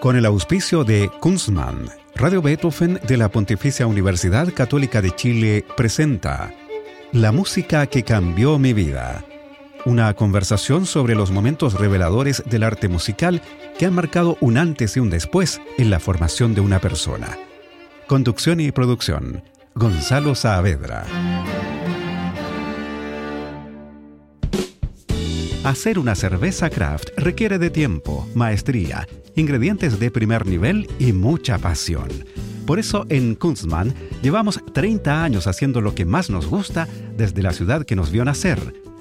Con el auspicio de Kunstmann, Radio Beethoven de la Pontificia Universidad Católica de Chile presenta La música que cambió mi vida. Una conversación sobre los momentos reveladores del arte musical que han marcado un antes y un después en la formación de una persona. Conducción y producción, Gonzalo Saavedra. Hacer una cerveza craft requiere de tiempo, maestría, ingredientes de primer nivel y mucha pasión. Por eso en Kunstmann llevamos 30 años haciendo lo que más nos gusta desde la ciudad que nos vio nacer,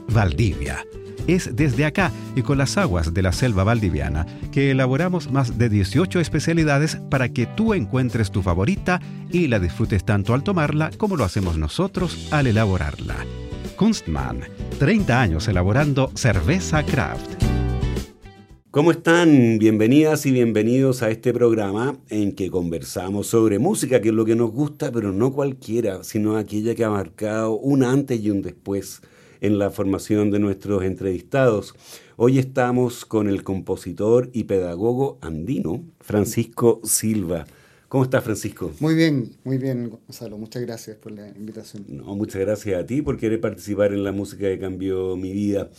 Valdivia. Es desde acá y con las aguas de la selva valdiviana que elaboramos más de 18 especialidades para que tú encuentres tu favorita y la disfrutes tanto al tomarla como lo hacemos nosotros al elaborarla. Kunstmann, 30 años elaborando cerveza craft. ¿Cómo están? Bienvenidas y bienvenidos a este programa en que conversamos sobre música, que es lo que nos gusta, pero no cualquiera, sino aquella que ha marcado un antes y un después en la formación de nuestros entrevistados. Hoy estamos con el compositor y pedagogo andino, Francisco Silva. ¿Cómo estás, Francisco? Muy bien, muy bien, Gonzalo. Muchas gracias por la invitación. No, muchas gracias a ti por querer participar en la música que cambió mi vida.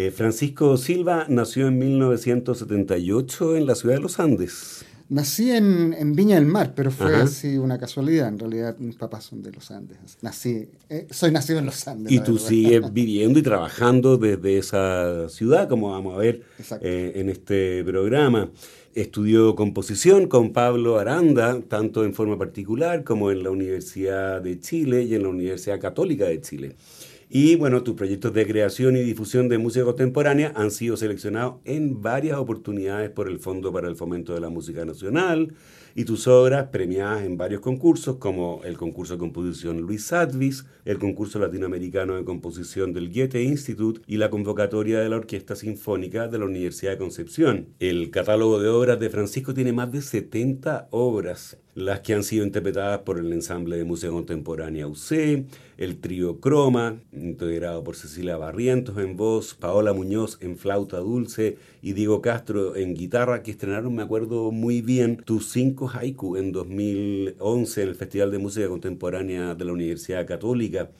Eh, Francisco Silva nació en 1978 en la ciudad de los Andes. Nací en, Viña del Mar, pero fue así una casualidad. En realidad, mis papás son de los Andes. Nací, eh, soy nacido en los Andes. Y tú sigues viviendo y trabajando desde esa ciudad, como vamos a ver eh, en este programa. Estudió composición con Pablo Aranda, tanto en forma particular como en la Universidad de Chile y en la Universidad Católica de Chile. Y bueno, tus proyectos de creación y difusión de música contemporánea han sido seleccionados en varias oportunidades por el Fondo para el Fomento de la Música Nacional y tus obras premiadas en varios concursos como el concurso de composición Luis Sadvis, el concurso latinoamericano de composición del Goethe Institute y la convocatoria de la Orquesta Sinfónica de la Universidad de Concepción. El catálogo de obras de Francisco tiene más de 70 obras las que han sido interpretadas por el ensamble de música contemporánea UC, el trío Croma, integrado por Cecilia Barrientos en voz, Paola Muñoz en flauta dulce y Diego Castro en guitarra, que estrenaron, me acuerdo muy bien, tus cinco haiku en 2011 en el Festival de Música Contemporánea de la Universidad Católica.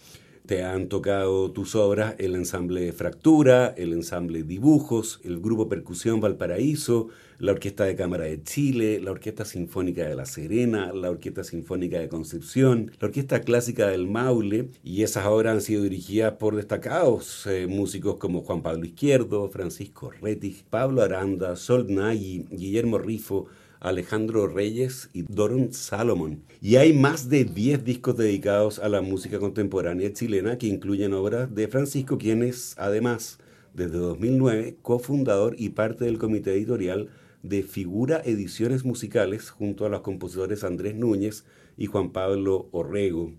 Te han tocado tus obras el ensamble Fractura, el ensamble Dibujos, el grupo Percusión Valparaíso, la Orquesta de Cámara de Chile, la Orquesta Sinfónica de La Serena, la Orquesta Sinfónica de Concepción, la Orquesta Clásica del Maule, y esas obras han sido dirigidas por destacados eh, músicos como Juan Pablo Izquierdo, Francisco Rettig, Pablo Aranda, Sol Nagy, Guillermo Rifo, Alejandro Reyes y Doron Salomon. Y hay más de 10 discos dedicados a la música contemporánea chilena que incluyen obras de Francisco, quien es además desde 2009 cofundador y parte del comité editorial de Figura Ediciones Musicales junto a los compositores Andrés Núñez y Juan Pablo Orrego.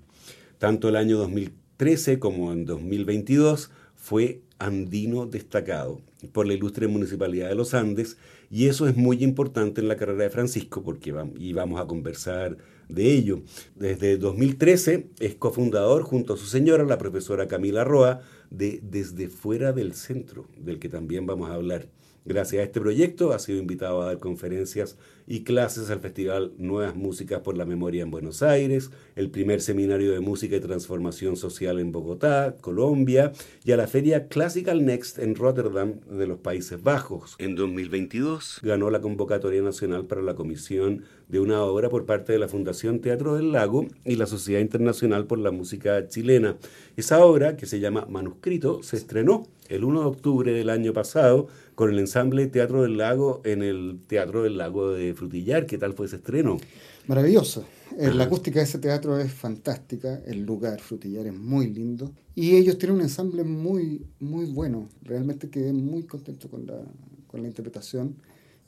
Tanto el año 2013 como en 2022 fue andino destacado por la ilustre Municipalidad de los Andes y eso es muy importante en la carrera de Francisco porque vamos, y vamos a conversar de ello. Desde 2013 es cofundador junto a su señora, la profesora Camila Roa, de Desde Fuera del Centro, del que también vamos a hablar. Gracias a este proyecto ha sido invitado a dar conferencias y clases al Festival Nuevas Músicas por la Memoria en Buenos Aires, el primer seminario de música y transformación social en Bogotá, Colombia, y a la Feria Classical Next en Rotterdam de los Países Bajos. En 2022 ganó la convocatoria nacional para la comisión de una obra por parte de la Fundación Teatro del Lago y la Sociedad Internacional por la Música Chilena. Esa obra, que se llama Manuscrito, se estrenó el 1 de octubre del año pasado con el ensamble Teatro del Lago en el Teatro del Lago de Frutillar. ¿Qué tal fue ese estreno? Maravilloso. Eh, la acústica de ese teatro es fantástica, el lugar Frutillar es muy lindo y ellos tienen un ensamble muy, muy bueno. Realmente quedé muy contento con la, con la interpretación.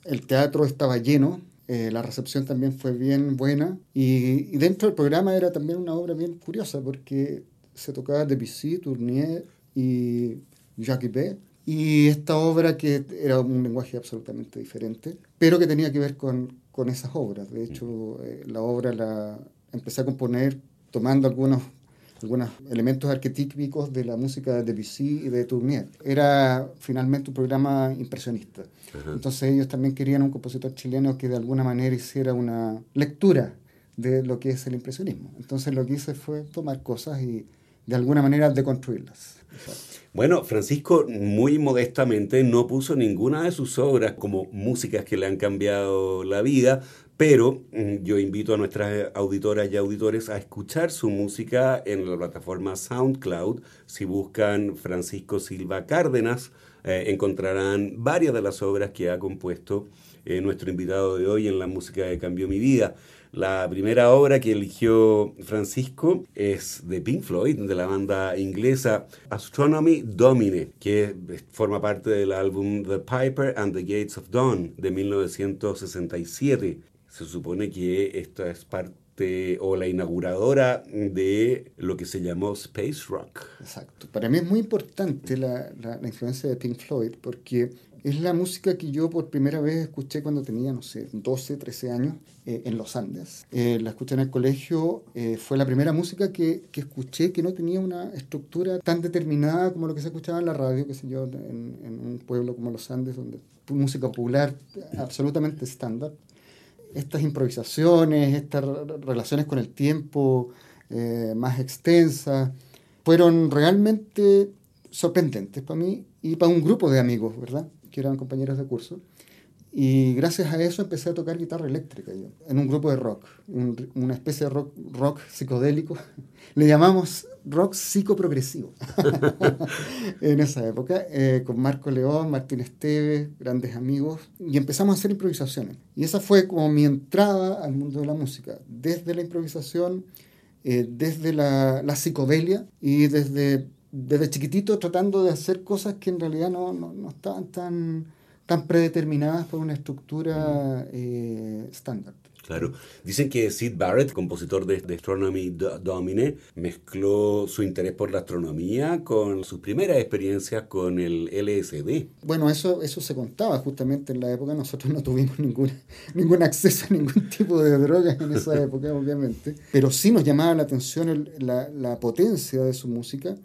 El teatro estaba lleno, eh, la recepción también fue bien buena y, dentro del programa era también una obra bien curiosa porque se tocaba Debussy, Tournier y Jacques B y esta obra que era un lenguaje absolutamente diferente, pero que tenía que ver con, con esas obras. De hecho, eh, la obra la empecé a componer tomando algunos algunos elementos arquetípicos de la música de Debussy y de Tournier. Era finalmente un programa impresionista. Entonces ellos también querían un compositor chileno que de alguna manera hiciera una lectura de lo que es el impresionismo. Entonces lo que hice fue tomar cosas y de alguna manera deconstruirlas. Bueno, Francisco muy modestamente no puso ninguna de sus obras como músicas que le han cambiado la vida, pero mm, yo invito a nuestras auditoras y auditores a escuchar su música en la plataforma SoundCloud. Si buscan Francisco Silva Cárdenas, eh, encontrarán varias de las obras que ha compuesto eh, nuestro invitado de hoy en la música que cambió mi vida. La primera obra que eligió Francisco es de Pink Floyd, de la banda inglesa Astronomy Domine, que forma parte del álbum The Piper and the Gates of Dawn de 1967. Se supone que esta es parte o la inauguradora de lo que se llamó Space Rock. Exacto. Para mí es muy importante la, la, la influencia de Pink Floyd porque es la música que yo por primera vez escuché cuando tenía, no sé, 12, 13 años eh, en los Andes. Eh, la escuché en el colegio, eh, fue la primera música que, que, escuché que no tenía una estructura tan determinada como lo que se escuchaba en la radio, qué sé yo, en, un pueblo como los Andes, donde música popular absolutamente estándar. Estas improvisaciones, estas relaciones con el tiempo más extensas, fueron realmente sorprendentes para mí y para un grupo de amigos, ¿verdad? Que eran compañeros de curso. Y gracias a eso empecé a tocar guitarra eléctrica yo, en un grupo de rock, una especie de rock, rock psicodélico. Le llamamos rock psicoprogresivo en esa época, eh, con Marco León, Martín Esteves, grandes amigos, y empezamos a hacer improvisaciones. Y esa fue como mi entrada al mundo de la música, desde la improvisación, eh, desde la, la psicodelia y desde desde chiquitito tratando de hacer cosas que en realidad no, no, no estaban tan, tan predeterminadas por una estructura eh, estándar. Claro. Dicen que Sid Barrett, compositor de, de, Astronomy Domine, mezcló su interés por la astronomía con sus primeras experiencias con el LSD. Bueno, eso, eso se contaba justamente en la época. Nosotros no tuvimos ningún, ningún acceso a ningún tipo de drogas en esa época, obviamente. Pero sí nos llamaba la atención el, la, la potencia de su música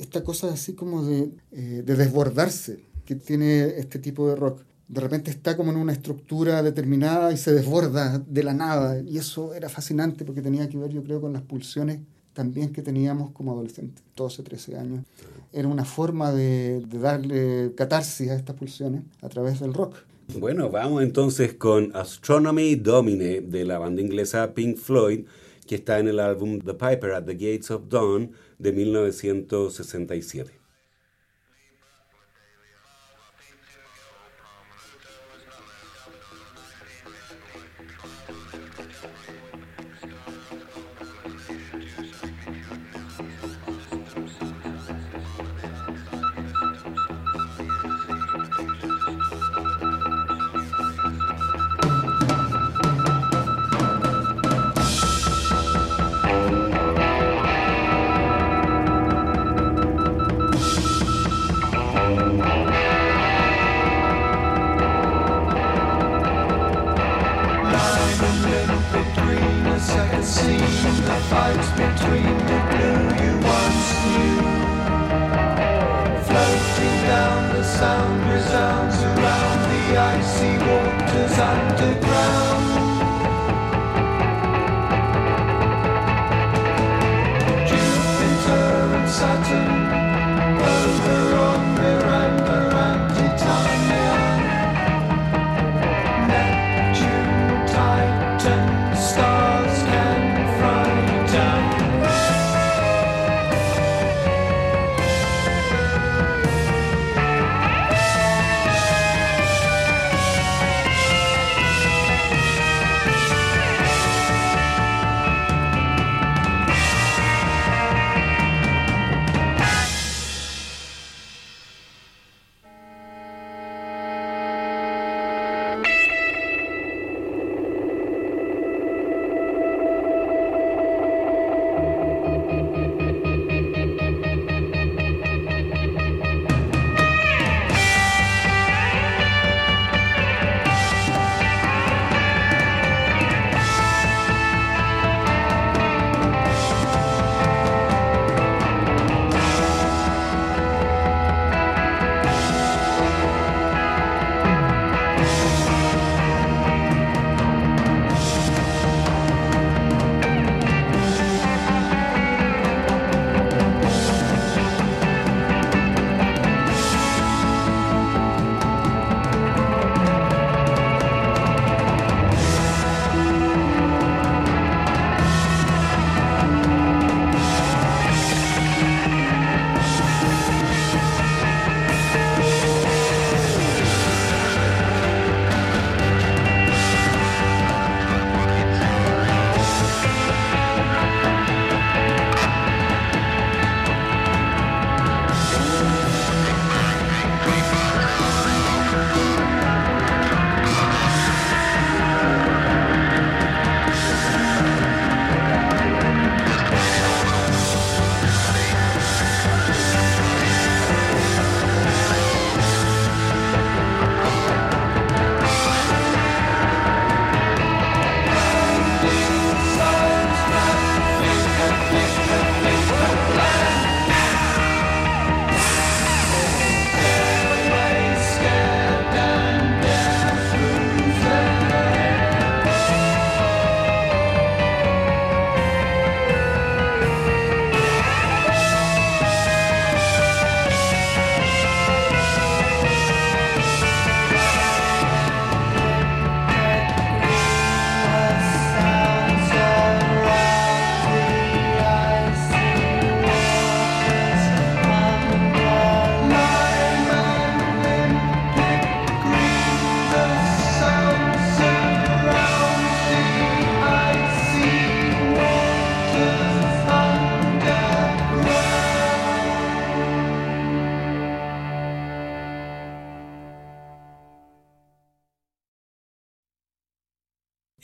esta cosa así como de, eh, de desbordarse que tiene este tipo de rock. De repente está como en una estructura determinada y se desborda de la nada. Y eso era fascinante porque tenía que ver, yo creo, con las pulsiones también que teníamos como adolescentes, 12, 13 años. Era una forma de, de darle catarsis a estas pulsiones a través del rock. Bueno, vamos entonces con Astronomy Domine de la banda inglesa Pink Floyd, que está en el álbum The Piper at the Gates of Dawn de 1967.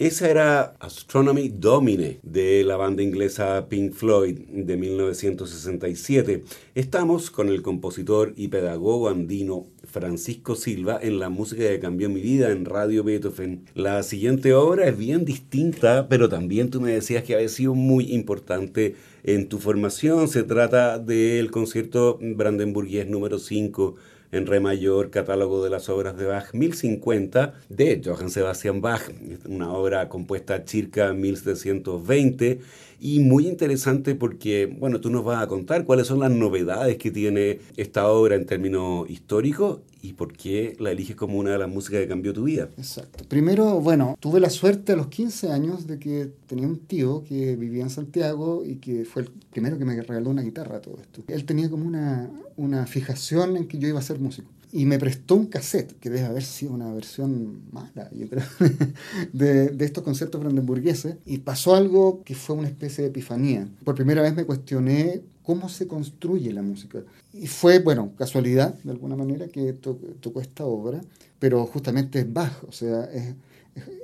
Esa era Astronomy Domine de la banda inglesa Pink Floyd de 1967. Estamos con el compositor y pedagogo andino Francisco Silva en la música que cambió mi vida en Radio Beethoven. La siguiente obra es bien distinta, pero también tú me decías que había sido muy importante en tu formación. Se trata del concierto brandenburgués número 5 en re mayor, catálogo de las obras de Bach 1050 de Johann Sebastian Bach, una obra compuesta circa 1720 y muy interesante porque, bueno, tú nos vas a contar cuáles son las novedades que tiene esta obra en términos históricos y por qué la eliges como una de las músicas que cambió tu vida. Exacto. Primero, bueno, tuve la suerte a los 15 años de que tenía un tío que vivía en Santiago y que fue el primero que me regaló una guitarra todo esto. Él tenía como una, una fijación en que yo iba a ser músico y me prestó un cassette, que debe haber sido una versión mala, yo creo, de, de, estos conciertos brandenburgueses, y pasó algo que fue una especie de epifanía. Por primera vez me cuestioné cómo se construye la música. Y fue, bueno, casualidad, de alguna manera, que tocó esta obra, pero justamente es bajo, o sea, es,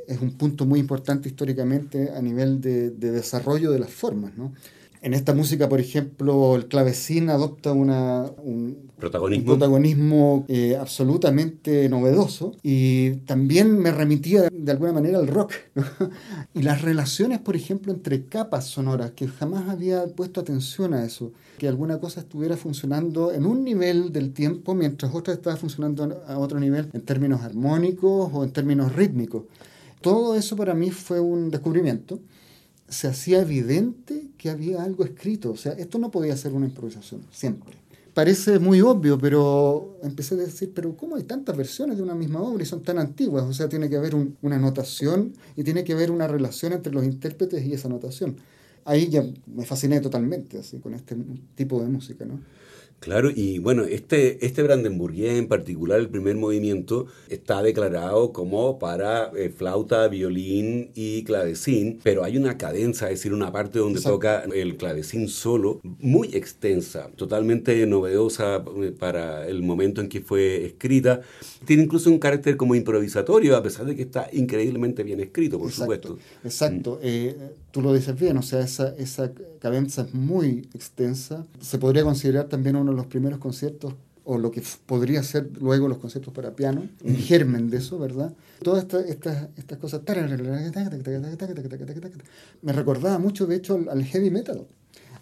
es, un punto muy importante históricamente a nivel de, de desarrollo de las formas, ¿no? En esta música, por ejemplo, el clavecín adopta una, un protagonismo, protagonismo eh, absolutamente novedoso y también me remitía de alguna manera al rock. y las relaciones, por ejemplo, entre capas sonoras, que jamás había puesto atención a eso, que alguna cosa estuviera funcionando en un nivel del tiempo mientras otra estaba funcionando a otro nivel en términos armónicos o en términos rítmicos. Todo eso para mí fue un descubrimiento se hacía evidente que había algo escrito. O sea, esto no podía ser una improvisación, siempre. Parece muy obvio, pero empecé a decir, pero ¿cómo hay tantas versiones de una misma obra y son tan antiguas? O sea, tiene que haber una notación y tiene que haber una relación entre los intérpretes y esa notación. Ahí ya me fasciné totalmente así, con este tipo de música, ¿no? Claro, y bueno, este, este Brandenburgués en particular, el primer movimiento, está declarado como para eh, flauta, violín y clavecín, pero hay una cadenza, es decir, una parte donde toca el clavecín solo, muy extensa, totalmente novedosa eh, para el momento en que fue escrita. Tiene incluso un carácter como improvisatorio, a pesar de que está increíblemente bien escrito, por supuesto. Exacto, mm. eh, tú lo dices bien, o sea, esa, esa cadenza es muy extensa. Se podría considerar también uno los primeros conciertos o lo que podría ser luego los conciertos para piano, el germen de eso, ¿verdad? Todas estas estas estas cosas me recordaba mucho, de hecho, al heavy metal,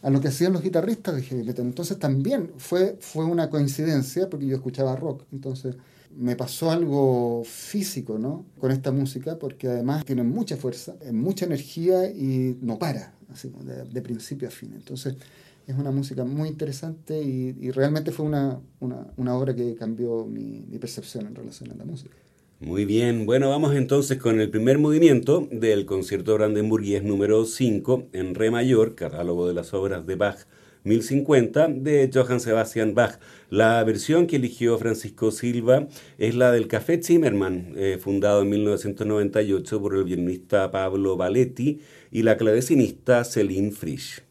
a lo que hacían los guitarristas de heavy metal. Entonces también fue, fue una coincidencia, porque yo escuchaba rock, entonces me pasó algo físico, ¿no? Con esta música, porque además tiene mucha fuerza, mucha energía y no para, así, de, de principio a fin. Entonces, es una música muy interesante y, realmente fue una, una, obra que cambió mi, percepción en relación a la música. Muy bien, bueno, vamos entonces con el primer movimiento del concierto brandenburgués número 5 en re mayor, catálogo de las obras de Bach 1050 de Johann Sebastian Bach. La versión que eligió Francisco Silva es la del Café Zimmermann, eh, fundado en 1998 por el violinista Pablo Valetti y la clavecinista Celine Frisch.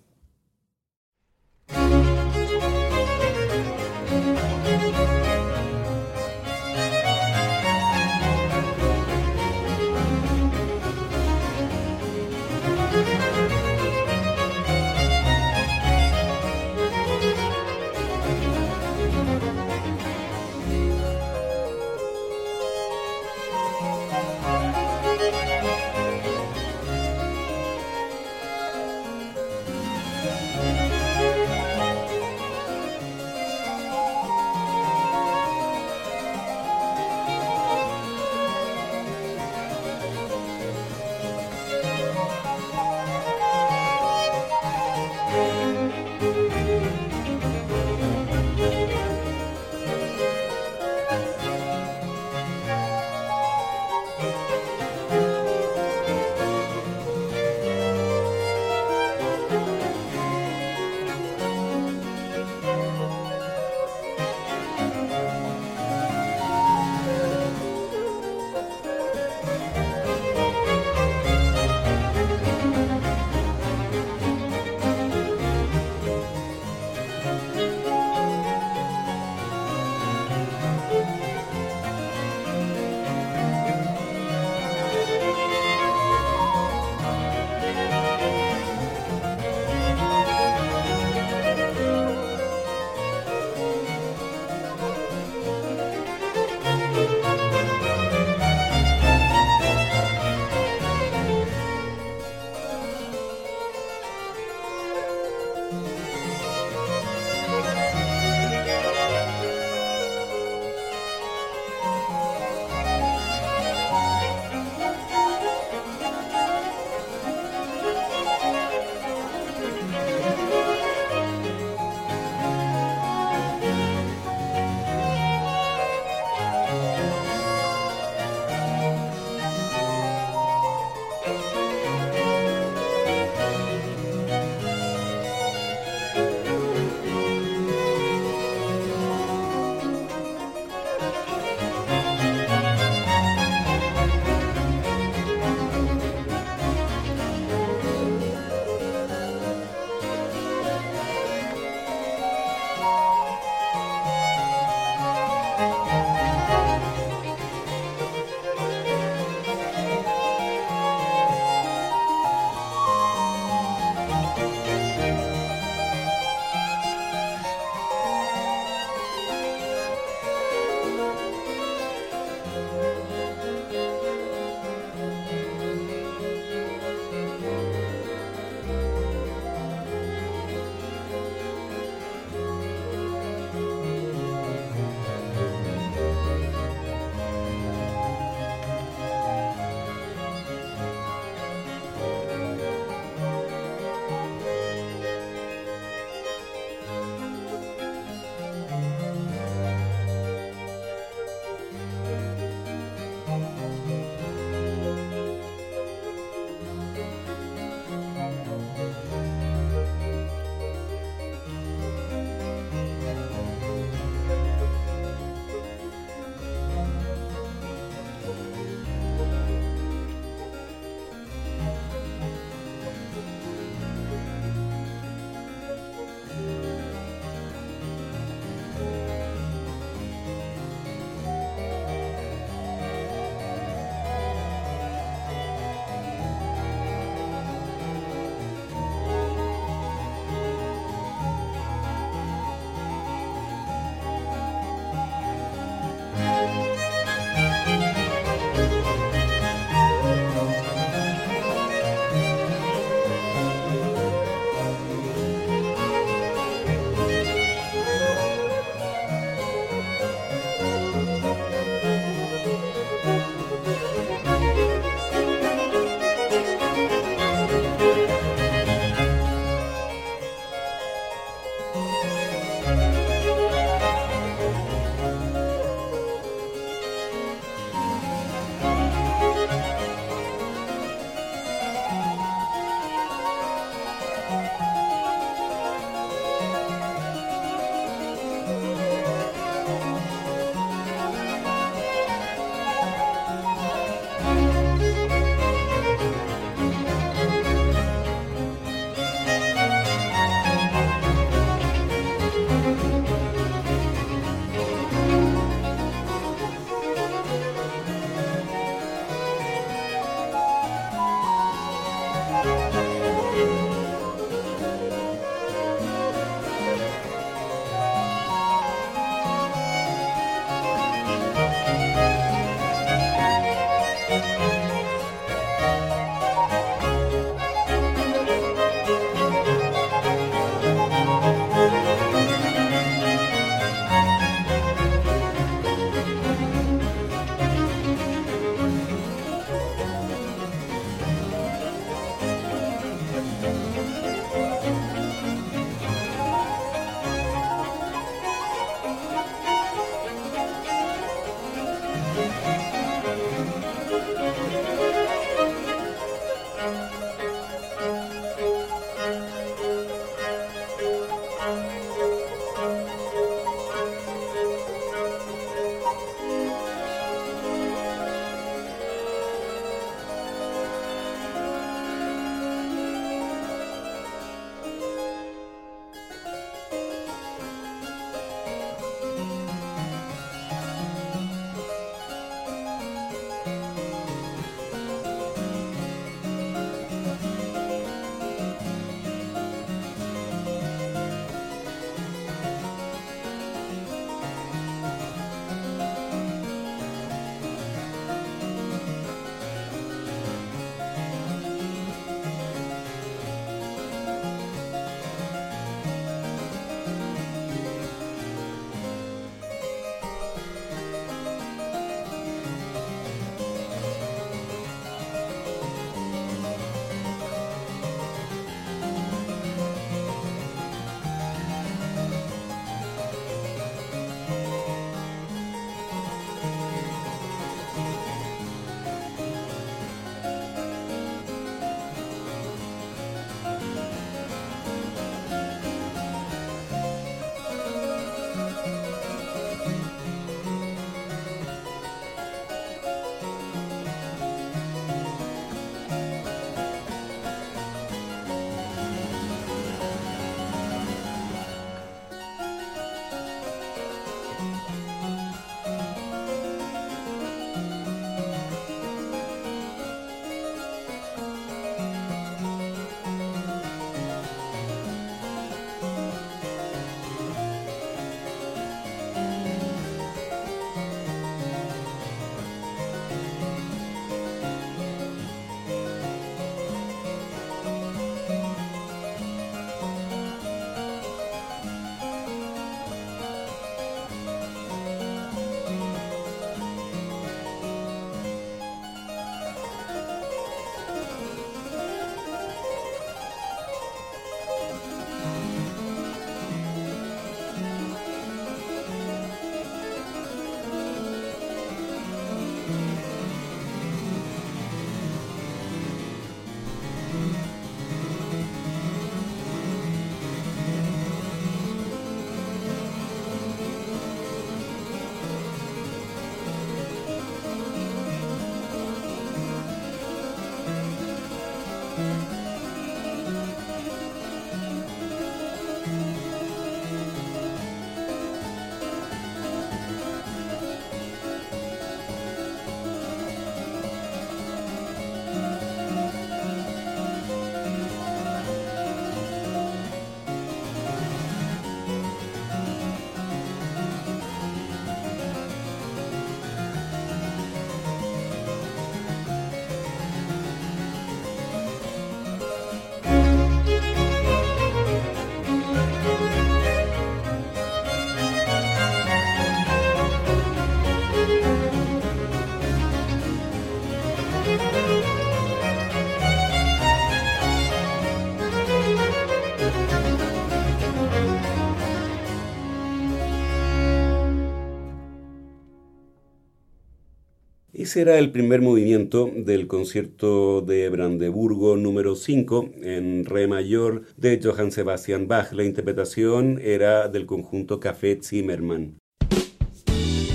Ese era el primer movimiento del concierto de Brandeburgo número 5 en re mayor de Johann Sebastian Bach. La interpretación era del conjunto Café Zimmermann.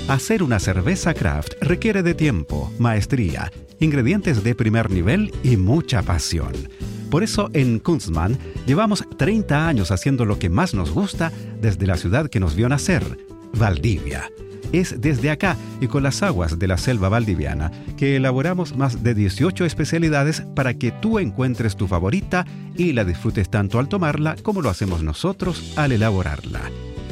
Hacer una cerveza craft requiere de tiempo, maestría, ingredientes de primer nivel y mucha pasión. Por eso en Kunstmann llevamos 30 años haciendo lo que más nos gusta desde la ciudad que nos vio nacer, Valdivia es desde acá y con las aguas de la selva valdiviana que elaboramos más de 18 especialidades para que tú encuentres tu favorita y la disfrutes tanto al tomarla como lo hacemos nosotros al elaborarla.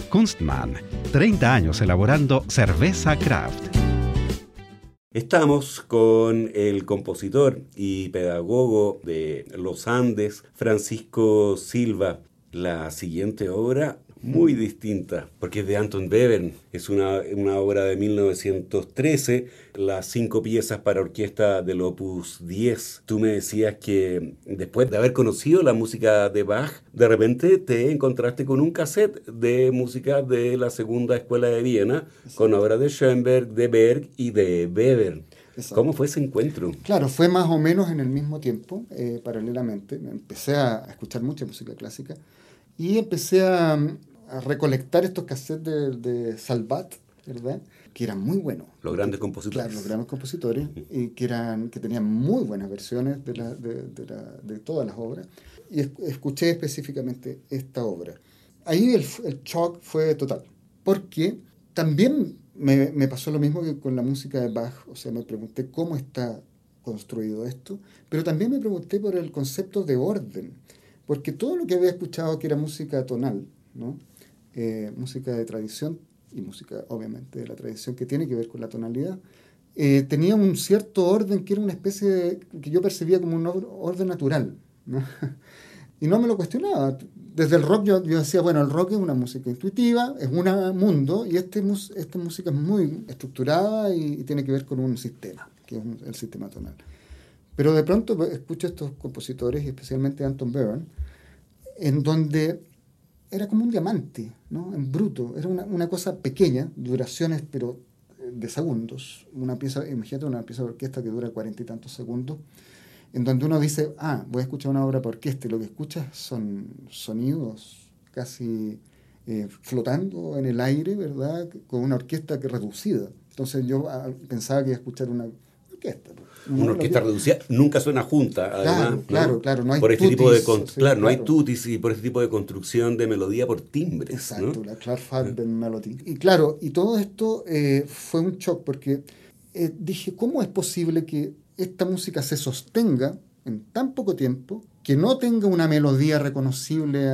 Kunstmann, 30 años elaborando cerveza craft. Estamos con el compositor y pedagogo de los Andes, Francisco Silva. La siguiente obra muy distinta, porque es de Anton Bevern, es una, obra de 1913, las cinco piezas para orquesta del Opus 10. Tú me decías que después de haber conocido la música de Bach, de repente te encontraste con un cassette de música de la segunda escuela de Viena, con obras de Schoenberg, de Berg y de Bevern. ¿Cómo fue ese encuentro? Claro, fue más o menos en el mismo tiempo, eh, paralelamente. Empecé a escuchar mucha música clásica y empecé a, a recolectar estos cassettes de, de, Salvat, ¿verdad? Que eran muy buenos. Los grandes compositores. Claro, los grandes compositores, y que, eran, que tenían muy buenas versiones de, la, de, la, de todas las obras. Y escuché específicamente esta obra. Ahí el, el shock fue total, porque también me, me pasó lo mismo que con la música de Bach, o sea, me pregunté cómo está construido esto, pero también me pregunté por el concepto de orden, porque todo lo que había escuchado que era música tonal, ¿no? Eh, música de tradición y música obviamente de la tradición que tiene que ver con la tonalidad, eh, tenía un cierto orden que era una especie de, que yo percibía como un orden natural. y no me lo cuestionaba. Desde el rock yo, yo, decía, bueno, el rock es una música intuitiva, es un mundo y este, esta música es muy estructurada y, tiene que ver con un sistema, que es el sistema tonal. Pero de pronto escucho a estos compositores, especialmente Anton Bern, en donde era como un diamante, ¿no? En bruto. Era una, una cosa pequeña, duraciones, pero eh, de segundos. Una pieza, imagínate una pieza de orquesta que dura cuarenta y tantos segundos, en donde uno dice, ah, voy a escuchar una obra por orquesta, y lo que escuchas son sonidos casi eh, flotando en el aire, ¿verdad? Con una orquesta que reducida. Entonces yo ah, pensaba que iba a escuchar una orquesta. Una orquesta reducida nunca suena junta, además. Claro, claro, no hay por este tipo de claro, no hay tutis y por este tipo de construcción de melodía por timbre. Exacto, la Clark Melody. Y claro, y todo esto eh, fue un shock porque eh, dije, ¿cómo es posible que esta música se sostenga en tan poco tiempo, que no tenga una melodía reconocible,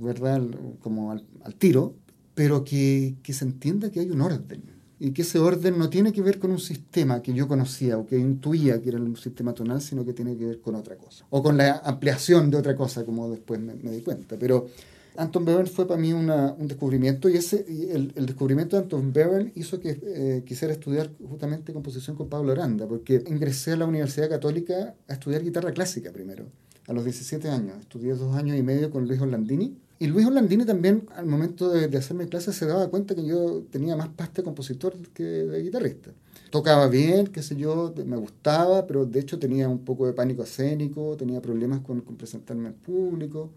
¿verdad? Como al, tiro, pero que, que se entienda que hay un orden? Y que ese orden no tiene que ver con un sistema que yo conocía o que intuía que era el sistema tonal, sino que tiene que ver con otra cosa. O con la ampliación de otra cosa, como después me, di cuenta. Pero Anton Bevern fue para mí una, un descubrimiento y ese el, el, descubrimiento de Anton Bevern hizo que eh, quisiera estudiar justamente composición con Pablo Aranda, porque ingresé a la Universidad Católica a estudiar guitarra clásica primero, a los 17 años. Estudié dos años y medio con Luis Orlandini y Luis Orlandini también, al momento de, de hacerme clases, se daba cuenta que yo tenía más pasta de compositor que de guitarrista. Tocaba bien, qué sé yo, me gustaba, pero de hecho tenía un poco de pánico escénico, tenía problemas con, con presentarme al público.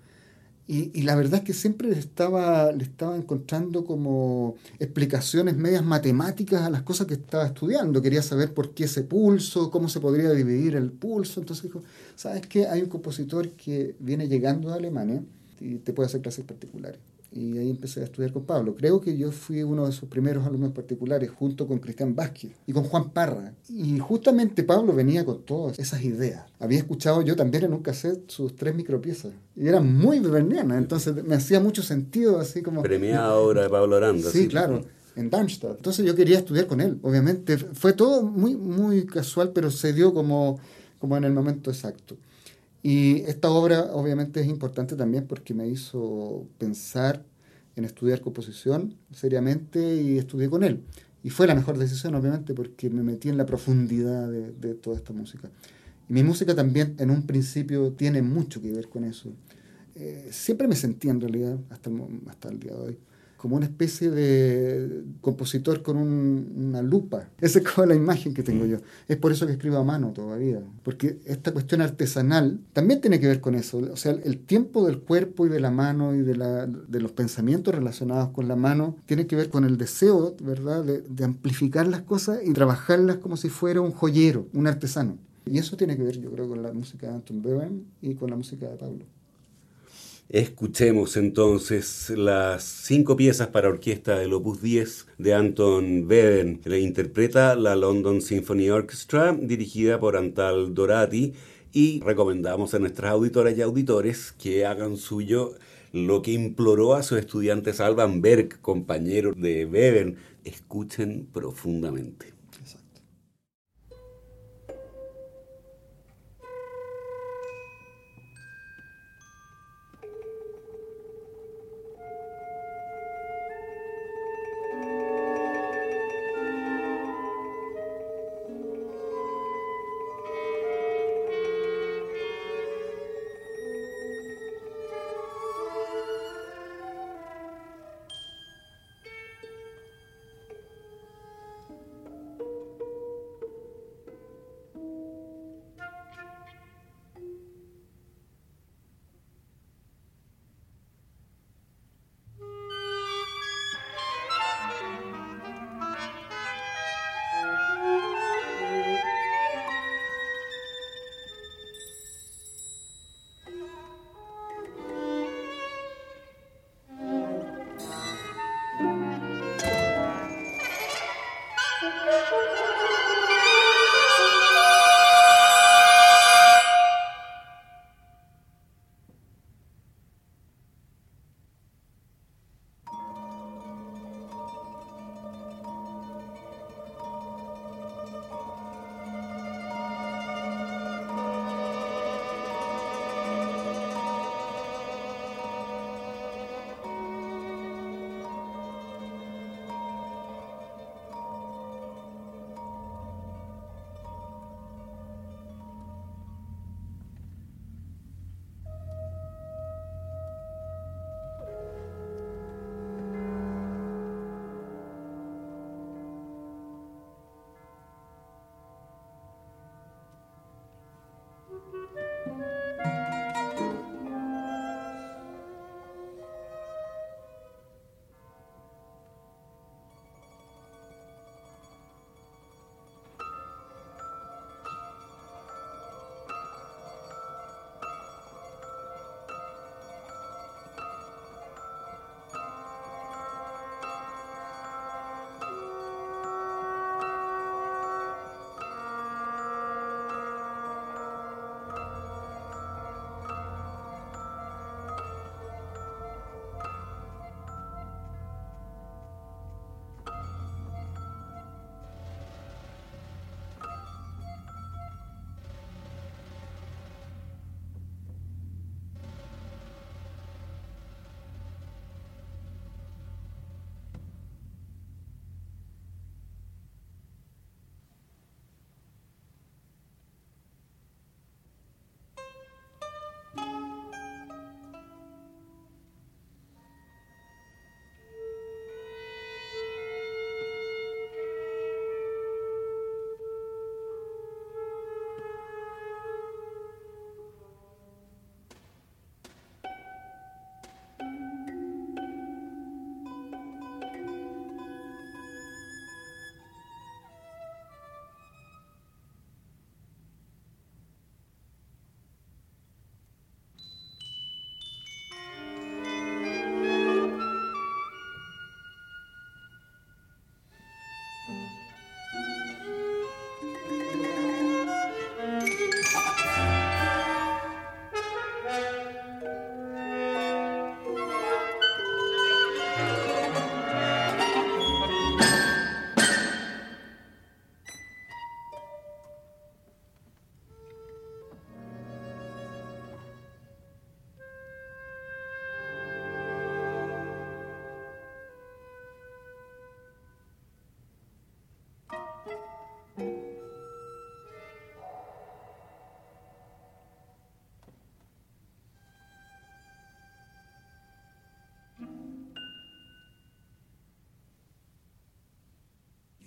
Y, y, la verdad es que siempre le estaba, le estaba encontrando como explicaciones medias matemáticas a las cosas que estaba estudiando. Quería saber por qué ese pulso, cómo se podría dividir el pulso. Entonces dijo, ¿sabes qué? Hay un compositor que viene llegando de Alemania y te puede hacer clases particulares. Y ahí empecé a estudiar con Pablo. Creo que yo fui uno de sus primeros alumnos particulares junto con Cristian Vázquez y con Juan Parra. Y justamente Pablo venía con todas esas ideas. Había escuchado yo también en un cassette sus tres micropiezas. Y eran muy bernianas, entonces me hacía mucho sentido así como... Premiada obra de Pablo Aranda. Sí, claro en Darmstadt. Entonces yo quería estudiar con él, obviamente. Fue todo muy, muy casual, pero se dio como, como en el momento exacto. Y esta obra obviamente es importante también porque me hizo pensar en estudiar composición seriamente y estudié con él. Y fue la mejor decisión, obviamente, porque me metí en la profundidad de, de toda esta música. Y mi música también en un principio tiene mucho que ver con eso. Eh, siempre me sentí en realidad, hasta hasta el día de hoy, como una especie de compositor con una lupa. Esa es como la imagen que tengo yo. Es por eso que escribo a mano todavía, porque esta cuestión artesanal también tiene que ver con eso. O sea, el tiempo del cuerpo y de la mano y de, la, de los pensamientos relacionados con la mano tiene que ver con el deseo, ¿verdad?, de, de amplificar las cosas y trabajarlas como si fuera un joyero, un artesano. Y eso tiene que ver, yo creo, con la música de Anton Bevern y con la música de Pablo. Escuchemos entonces las cinco piezas para orquesta del Opus 10 de Anton Bevern. Le interpreta la London Symphony Orchestra, dirigida por Antal Dorati, y recomendamos a nuestras auditoras y auditores que hagan suyo lo que imploró a sus estudiantes Alban Berg, compañero de Bevern. Escuchen profundamente.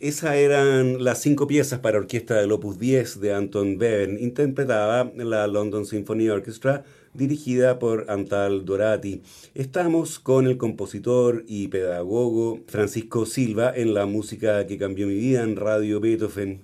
Esas eran las cinco piezas para orquesta del Opus 10 de Anton Bevern. Interpretaba la London Symphony Orchestra dirigida por Antal Dorati. Estamos con el compositor y pedagogo Francisco Silva en la música que cambió mi vida en Radio Beethoven.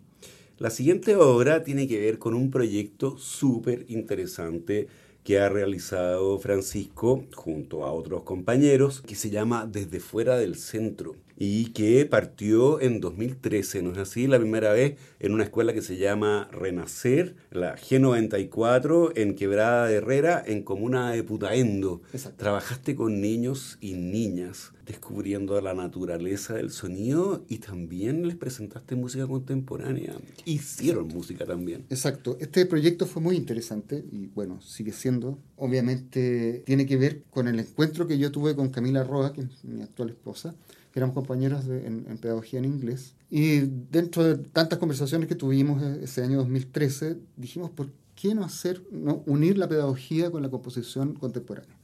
La siguiente obra tiene que ver con un proyecto súper interesante que ha realizado Francisco junto a otros compañeros que se llama Desde fuera del centro y que partió en 2013, ¿no es así? La primera vez en una escuela que se llama Renacer, la G94, en Quebrada de Herrera, en Comuna de Putaendo. Trabajaste con niños y niñas descubriendo la naturaleza del sonido y también les presentaste música contemporánea. Hicieron música también. Exacto. Este proyecto fue muy interesante y bueno, sigue siendo. Obviamente tiene que ver con el encuentro que yo tuve con Camila Roa, que es mi actual esposa éramos compañeros en, pedagogía en inglés. Y dentro de tantas conversaciones que tuvimos e, ese año 2013, dijimos, ¿por qué no hacer, no unir la pedagogía con la composición contemporánea?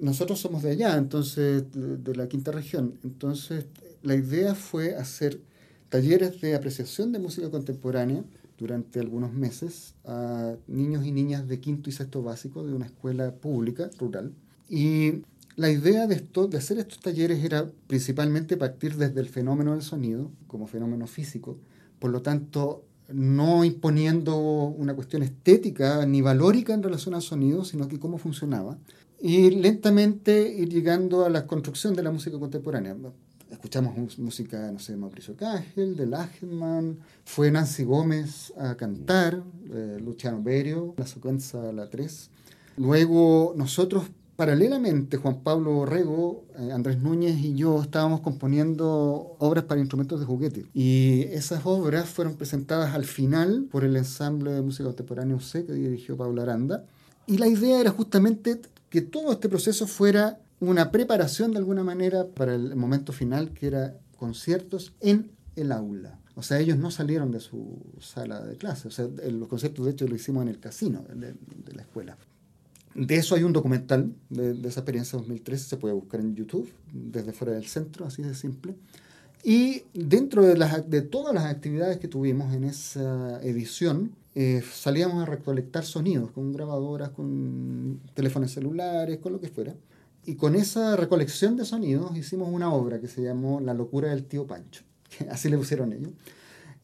Nosotros somos de allá, entonces, de, la quinta región. Entonces, la idea fue hacer talleres de apreciación de música contemporánea durante algunos meses a niños y niñas de quinto y sexto básico de una escuela pública rural. Y la idea de, esto, de hacer estos talleres era principalmente partir desde el fenómeno del sonido como fenómeno físico, por lo tanto no imponiendo una cuestión estética ni valórica en relación al sonido, sino que cómo funcionaba, y lentamente ir llegando a la construcción de la música contemporánea. Escuchamos música, no sé, de Mauricio Cágel, de Lachman, fue Nancy Gómez a cantar, eh, Luciano Berio, la secuencia La 3. Luego nosotros Paralelamente, Juan Pablo Borrego, eh, Andrés Núñez y yo estábamos componiendo obras para instrumentos de juguete. Y esas obras fueron presentadas al final por el ensamble de música contemporánea UC que dirigió Pablo Aranda. Y la idea era justamente que todo este proceso fuera una preparación de alguna manera para el momento final, que era conciertos en el aula. O sea, ellos no salieron de su sala de clase. O sea, los conciertos de hecho lo hicimos en el casino de la escuela. De eso hay un documental de, esa experiencia 2013, se puede buscar en YouTube, desde fuera del centro, así de simple. Y dentro de, las, de todas las actividades que tuvimos en esa edición, eh, salíamos a recolectar sonidos con grabadoras, con teléfonos celulares, con lo que fuera. Y con esa recolección de sonidos hicimos una obra que se llamó La locura del tío Pancho, así le pusieron ellos,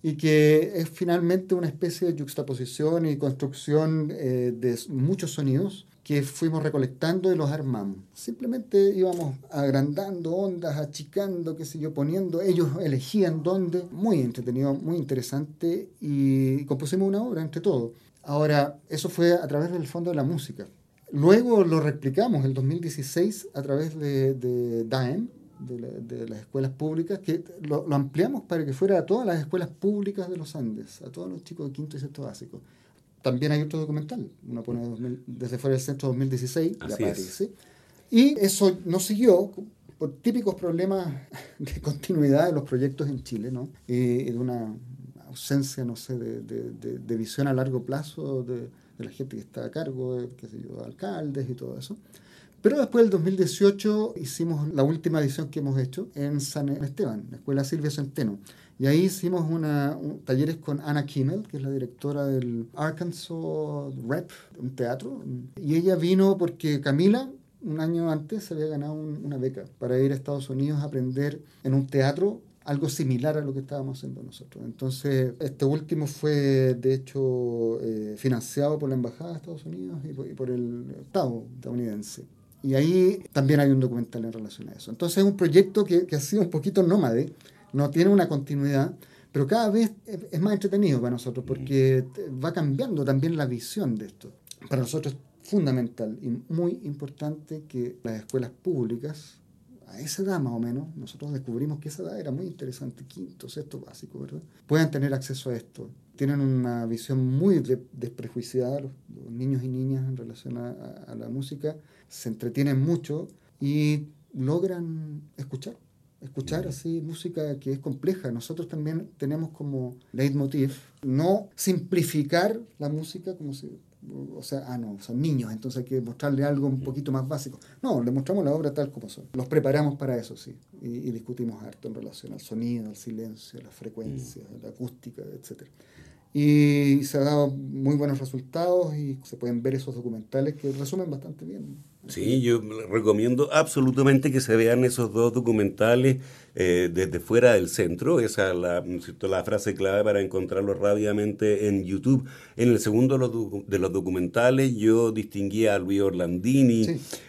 y que es finalmente una especie de juxtaposición y construcción eh, de muchos sonidos que fuimos recolectando y los armamos. Simplemente íbamos agrandando ondas, achicando, qué sé yo, poniendo, ellos elegían dónde, muy entretenido, muy interesante y compusimos una obra entre todos. Ahora, eso fue a través del Fondo de la Música. Luego lo replicamos en 2016 a través de, de DAEM, de, las escuelas públicas, que lo, lo, ampliamos para que fuera a todas las escuelas públicas de los Andes, a todos los chicos de quinto y sexto básico también hay otro documental, uno pone desde fuera del centro 2016, y aparece. Y eso no siguió por típicos problemas de continuidad de los proyectos en Chile, ¿no? Y de una ausencia, no sé, de, de, de, visión a largo plazo de, la gente que está a cargo, de, qué sé yo, alcaldes y todo eso. Pero después del 2018 hicimos la última edición que hemos hecho en San Esteban, la Escuela Silvia Centeno. Y ahí hicimos una, talleres con Anna Kimmel, que es la directora del Arkansas Rep, un teatro. Y ella vino porque Camila, un año antes, se había ganado una beca para ir a Estados Unidos a aprender en un teatro algo similar a lo que estábamos haciendo nosotros. Entonces, este último fue, de hecho, eh, financiado por la Embajada de Estados Unidos y por, y por el Estado estadounidense. Y ahí también hay un documental en relación a eso. Entonces es un proyecto que, que ha sido un poquito nómade, no tiene una continuidad, pero cada vez es más entretenido para nosotros porque va cambiando también la visión de esto. Para nosotros es fundamental y muy importante que las escuelas públicas, a esa edad más o menos, nosotros descubrimos que esa edad era muy interesante, quinto, sexto básico, ¿verdad? Puedan tener acceso a esto. Tienen una visión muy desprejuiciada los, niños y niñas en relación a la música, se entretienen mucho y logran escuchar escuchar así música que es compleja. Nosotros también tenemos como leitmotiv no simplificar la música como si, o sea, ah, no, son niños, entonces hay que mostrarle algo un poquito más básico. No, le mostramos la obra tal como son. Los preparamos para eso, sí, y, y discutimos harto en relación al sonido, al silencio, a la frecuencia, a la acústica, etcétera y se han dado muy buenos resultados y se pueden ver esos documentales que resumen bastante bien. Sí, yo recomiendo absolutamente que se vean esos dos documentales eh, desde fuera del centro. Esa es la, la, frase clave para encontrarlos rápidamente en YouTube. En el segundo de los documentales yo distinguí a Luis Orlandini,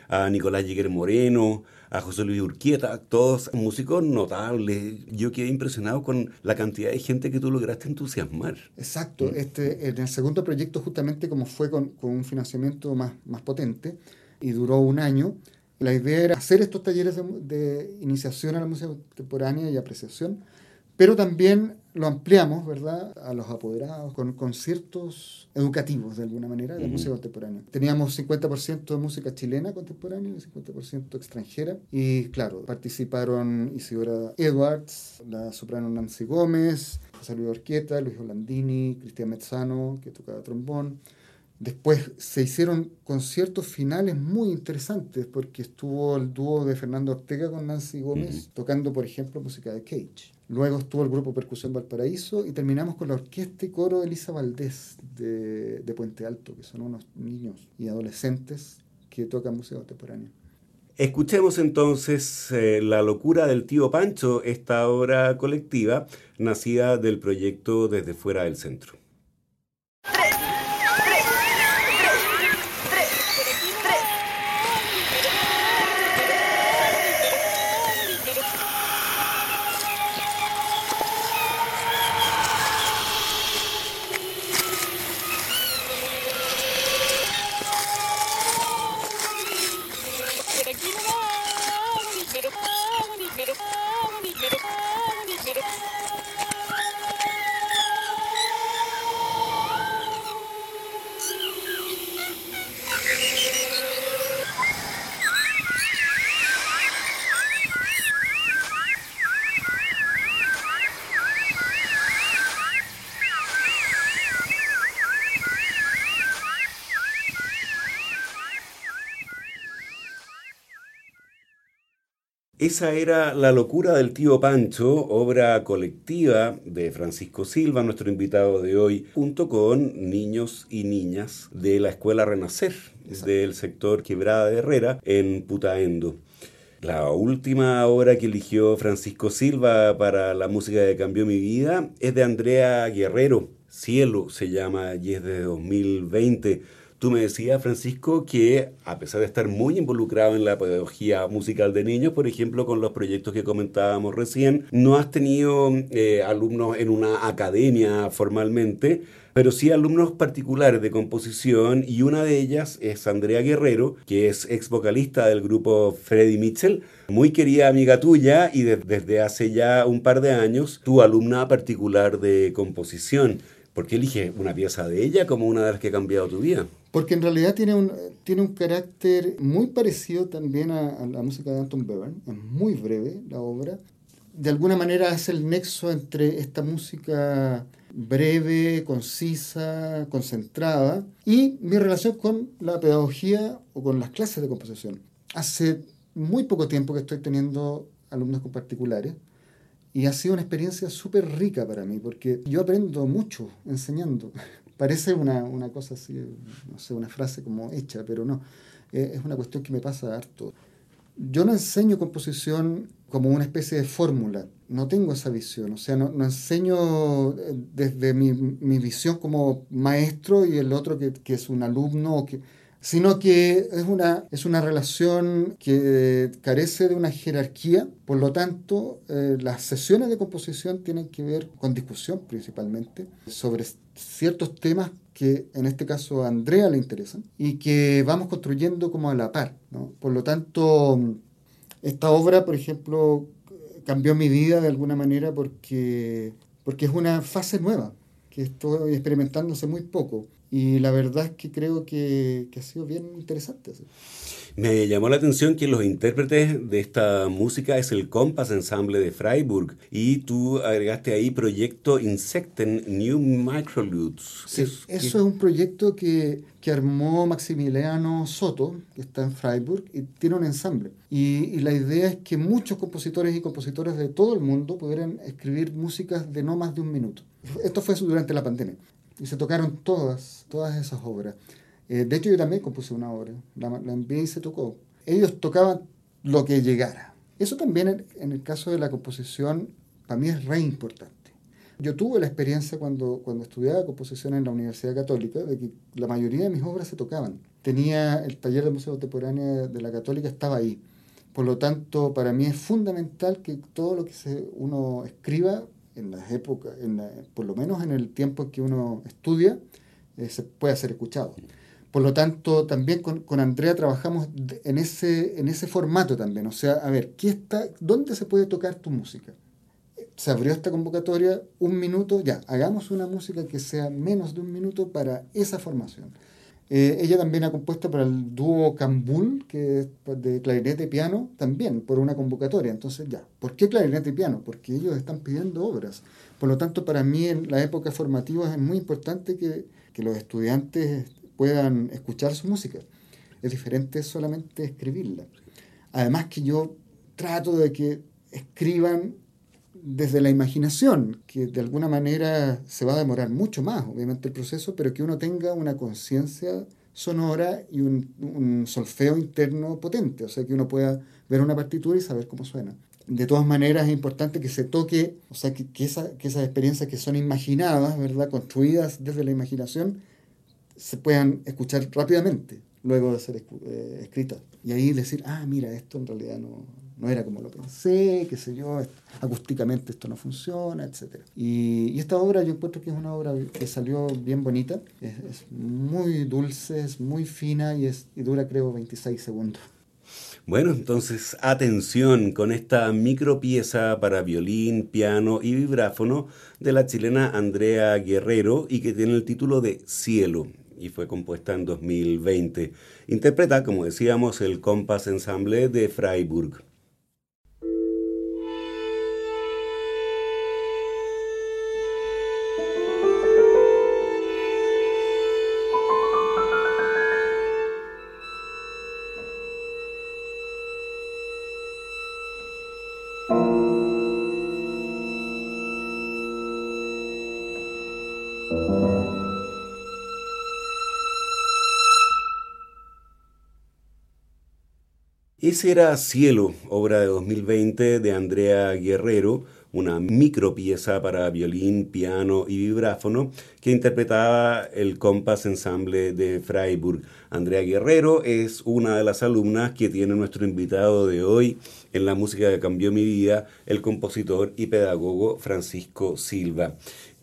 a Nicolás Lleguer Moreno, a José Luis Urquieta, todos músicos notables. Yo quedé impresionado con la cantidad de gente que tú lograste entusiasmar. Exacto. Mm. Este, en el segundo proyecto, justamente como fue con, con un financiamiento más, más potente y duró un año, la idea era hacer estos talleres de, iniciación a la música contemporánea y apreciación pero también lo ampliamos, ¿verdad?, a los apoderados con conciertos educativos, de alguna manera, de música contemporánea. Teníamos 50% de música chilena contemporánea y 50% extranjera. Y claro, participaron Isidora Edwards, la soprano Nancy Gómez, José Luis Orquieta, Luis Holandini, Cristian Mezzano, que tocaba trombón. Después se hicieron conciertos finales muy interesantes porque estuvo el dúo de Fernando Ortega con Nancy Gómez tocando, por ejemplo, música de Cage. Luego estuvo el grupo Percusión Valparaíso y terminamos con la orquesta y coro de Elisa Valdés de, de Puente Alto, que son unos niños y adolescentes que tocan música contemporánea. Escuchemos entonces eh, La locura del tío Pancho, esta obra colectiva nacida del proyecto Desde fuera del centro. Esa era La locura del tío Pancho, obra colectiva de Francisco Silva, nuestro invitado de hoy, junto con niños y niñas de la Escuela Renacer, del sector Quebrada de Herrera, en Putaendo. La última obra que eligió Francisco Silva para la música que cambió mi vida es de Andrea Guerrero, Cielo se llama y es de 2020 Tú me decías, Francisco, que a pesar de estar muy involucrado en la pedagogía musical de niños, por ejemplo, con los proyectos que comentábamos recién, no has tenido eh, alumnos en una academia formalmente, pero sí alumnos particulares de composición y una de ellas es Andrea Guerrero, que es ex vocalista del grupo Freddy Mitchell, muy querida amiga tuya y desde hace ya un par de años tu alumna particular de composición. ¿Por qué elige una pieza de ella como una de las que ha cambiado tu vida? Porque en realidad tiene un, tiene un carácter muy parecido también a, la música de Anton Bevern. Es muy breve la obra. De alguna manera hace el nexo entre esta música breve, concisa, concentrada y mi relación con la pedagogía o con las clases de composición. Hace muy poco tiempo que estoy teniendo alumnos con particulares y ha sido una experiencia súper rica para mí porque yo aprendo mucho enseñando. Parece una, una, cosa así, no sé, una frase como hecha, pero no. Eh, es una cuestión que me pasa harto. Yo no enseño composición como una especie de fórmula, no tengo esa visión, o sea, no, no enseño eh, desde mi, mi, visión como maestro y el otro que, que es un alumno, sino que es una, es una relación que carece de una jerarquía, por lo tanto, eh, las sesiones de composición tienen que ver con discusión principalmente sobre ciertos temas que en este caso a Andrea le interesan y que vamos construyendo como a la par. ¿no? Por lo tanto, esta obra, por ejemplo, cambió mi vida de alguna manera porque, porque es una fase nueva que estoy experimentando hace muy poco. Y la verdad es que creo que, que ha sido bien interesante. Me llamó la atención que los intérpretes de esta música es el Compass Ensemble de Freiburg y tú agregaste ahí proyecto Insecten New Microlutes. Sí, eso es un proyecto que, que, armó Maximiliano Soto, que está en Freiburg, y tiene un ensamble. Y, y, la idea es que muchos compositores y compositores de todo el mundo pudieran escribir músicas de no más de un minuto. Esto fue durante la pandemia. Y se tocaron todas, todas esas obras. Eh, de hecho, yo también compuse una obra, la, la envié y se tocó. Ellos tocaban lo que llegara. Eso también en, el caso de la composición, para mí es re importante. Yo tuve la experiencia cuando, cuando estudiaba composición en la Universidad Católica de que la mayoría de mis obras se tocaban. Tenía el taller de música contemporánea de la Católica, estaba ahí. Por lo tanto, para mí es fundamental que todo lo que se, uno escriba en las épocas, en por lo menos en el tiempo en que uno estudia, eh, se pueda ser escuchado. Por lo tanto, también con, con, Andrea trabajamos en ese, en ese formato también. O sea, a ver, ¿qué está, ¿dónde se puede tocar tu música? Se abrió esta convocatoria, un minuto, ya, hagamos una música que sea menos de un minuto para esa formación. Eh, ella también ha compuesto para el dúo Cambul, que es de clarinete y piano, también por una convocatoria. Entonces, ya, ¿por qué clarinete y piano? Porque ellos están pidiendo obras. Por lo tanto, para mí en la época formativa es muy importante que, que los estudiantes puedan escuchar su música. Es diferente solamente escribirla. Además que yo trato de que escriban desde la imaginación, que de alguna manera se va a demorar mucho más, obviamente, el proceso, pero que uno tenga una conciencia sonora y un, solfeo interno potente, o sea, que uno pueda ver una partitura y saber cómo suena. De todas maneras, es importante que se toque, o sea, que, que, que esas experiencias que son imaginadas, ¿verdad?, construidas desde la imaginación, se puedan escuchar rápidamente luego de ser eh, escritas. Y ahí decir, ah, mira, esto en realidad no, no era como lo pensé, qué sé yo, acústicamente esto no funciona, etc. Y, esta obra yo encuentro que es una obra que salió bien bonita, es, muy dulce, es muy fina y, es, y dura creo 26 segundos. Bueno, entonces atención con esta micro pieza para violín, piano y vibráfono de la chilena Andrea Guerrero y que tiene el título de Cielo y fue compuesta en 2020. Interpreta, como decíamos, el Compass Ensemble de Freiburg. Ese era Cielo, obra de 2020 de Andrea Guerrero, una micro pieza para violín, piano y vibráfono que interpretaba el Compass Ensemble de Freiburg. Andrea Guerrero es una de las alumnas que tiene nuestro invitado de hoy en la música que cambió mi vida, el compositor y pedagogo Francisco Silva.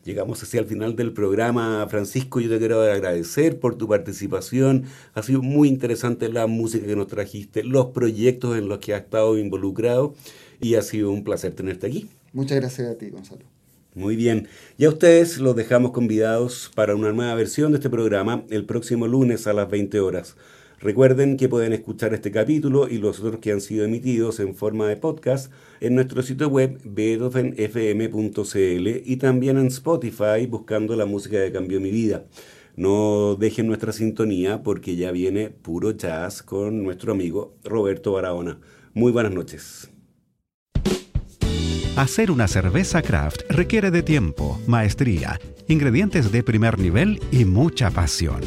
Llegamos hacia el final del programa, Francisco. Yo te quiero agradecer por tu participación. Ha sido muy interesante la música que nos trajiste, los proyectos en los que has estado involucrado y ha sido un placer tenerte aquí. Muchas gracias a ti, Gonzalo. Muy bien. Ya ustedes los dejamos convidados para una nueva versión de este programa el próximo lunes a las 20 horas. Recuerden que pueden escuchar este capítulo y los otros que han sido emitidos en forma de podcast en nuestro sitio web beethovenfm.cl y también en Spotify buscando la música que cambió mi vida. No dejen nuestra sintonía porque ya viene puro jazz con nuestro amigo Roberto Barahona. Muy buenas noches. Hacer una cerveza craft requiere de tiempo, maestría, ingredientes de primer nivel y mucha pasión.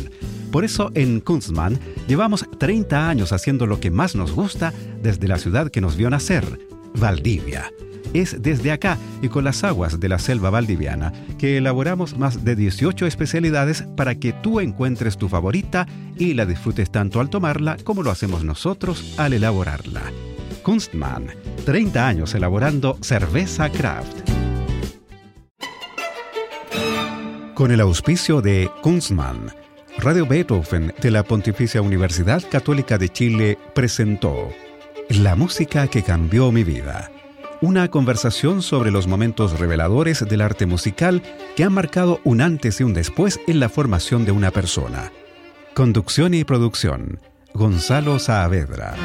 Por eso en Kunstmann llevamos 30 años haciendo lo que más nos gusta desde la ciudad que nos vio nacer, Valdivia. Es desde acá y con las aguas de la selva valdiviana que elaboramos más de 18 especialidades para que tú encuentres tu favorita y la disfrutes tanto al tomarla como lo hacemos nosotros al elaborarla. Kunstmann, 30 años elaborando cerveza craft. Con el auspicio de Kunstmann, Radio Beethoven de la Pontificia Universidad Católica de Chile presentó La música que cambió mi vida una conversación sobre los momentos reveladores del arte musical que han marcado un antes y un después en la formación de una persona. Conducción y producción, Gonzalo Saavedra.